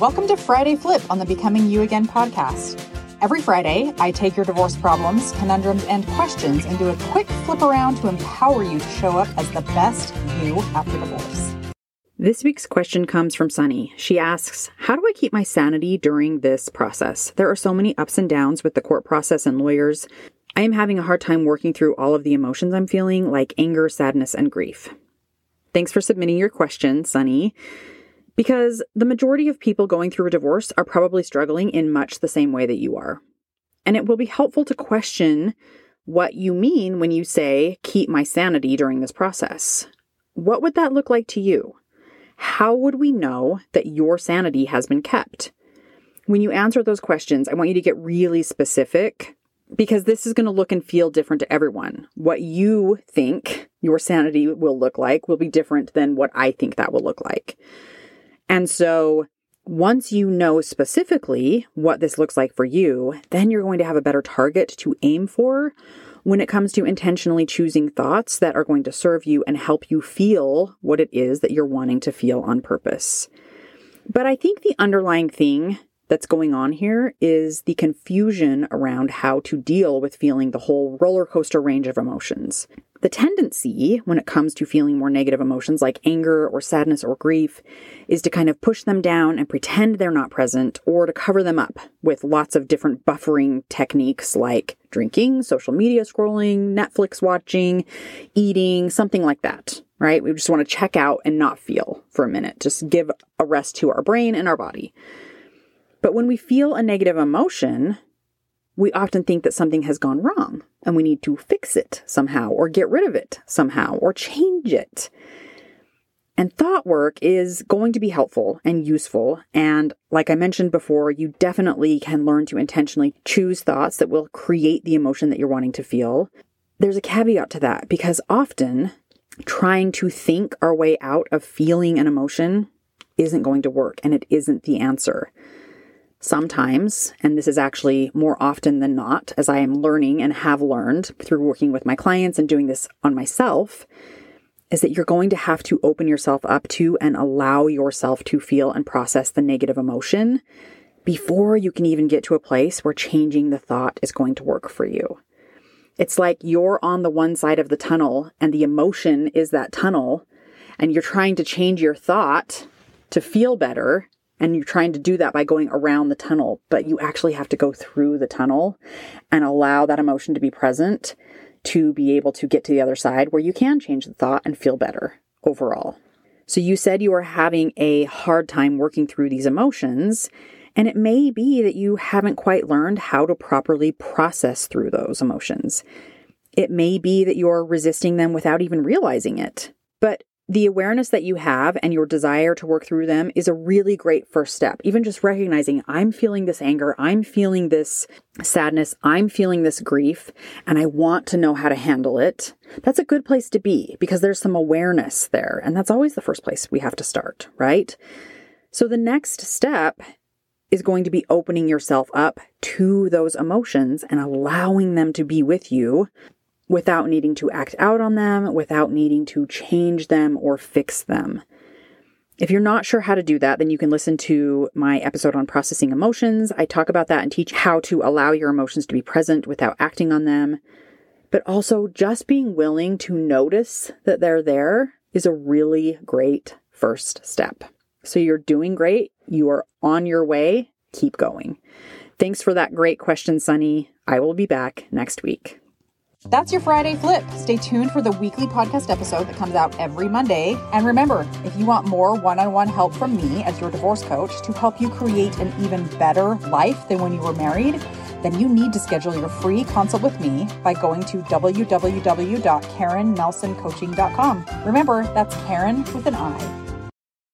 Welcome to Friday Flip on the Becoming You Again podcast. Every Friday, I take your divorce problems, conundrums, and questions and do a quick flip around to empower you to show up as the best you after divorce. This week's question comes from Sunny. She asks, How do I keep my sanity during this process? There are so many ups and downs with the court process and lawyers. I am having a hard time working through all of the emotions I'm feeling, like anger, sadness, and grief. Thanks for submitting your question, Sunny because the majority of people going through a divorce are probably struggling in much the same way that you are. And it will be helpful to question what you mean when you say, keep my sanity during this process. What would that look like to you? How would we know that your sanity has been kept? When you answer those questions, I want you to get really specific because this is going to look and feel different to everyone. What you think your sanity will look like will be different than what I think that will look like. And so once you know specifically what this looks like for you, then you're going to have a better target to aim for when it comes to intentionally choosing thoughts that are going to serve you and help you feel what it is that you're wanting to feel on purpose. But I think the underlying thing that's going on here is the confusion around how to deal with feeling the whole roller coaster range of emotions. The tendency when it comes to feeling more negative emotions like anger or sadness or grief is to kind of push them down and pretend they're not present or to cover them up with lots of different buffering techniques like drinking, social media scrolling, Netflix watching, eating, something like that, right? We just want to check out and not feel for a minute, just give a rest to our brain and our body. But when we feel a negative emotion, we often think that something has gone wrong and we need to fix it somehow or get rid of it somehow or change it. And thought work is going to be helpful and useful. And like I mentioned before, you definitely can learn to intentionally choose thoughts that will create the emotion that you're wanting to feel. There's a caveat to that because often trying to think our way out of feeling an emotion isn't going to work and it isn't the answer. Sometimes, and this is actually more often than not, as I am learning and have learned through working with my clients and doing this on myself, is that you're going to have to open yourself up to and allow yourself to feel and process the negative emotion before you can even get to a place where changing the thought is going to work for you. It's like you're on the one side of the tunnel and the emotion is that tunnel, and you're trying to change your thought to feel better and you're trying to do that by going around the tunnel, but you actually have to go through the tunnel and allow that emotion to be present to be able to get to the other side where you can change the thought and feel better overall. So you said you are having a hard time working through these emotions, and it may be that you haven't quite learned how to properly process through those emotions. It may be that you're resisting them without even realizing it. But the awareness that you have and your desire to work through them is a really great first step. Even just recognizing I'm feeling this anger, I'm feeling this sadness, I'm feeling this grief, and I want to know how to handle it. That's a good place to be because there's some awareness there. And that's always the first place we have to start, right? So the next step is going to be opening yourself up to those emotions and allowing them to be with you without needing to act out on them, without needing to change them or fix them. If you're not sure how to do that, then you can listen to my episode on processing emotions. I talk about that and teach how to allow your emotions to be present without acting on them. But also, just being willing to notice that they're there is a really great first step. So you're doing great. You are on your way. Keep going. Thanks for that great question, Sunny. I will be back next week. That's your Friday flip. Stay tuned for the weekly podcast episode that comes out every Monday. And remember, if you want more one on one help from me as your divorce coach to help you create an even better life than when you were married, then you need to schedule your free consult with me by going to www.karinnelsoncoaching.com. Remember, that's Karin with an I.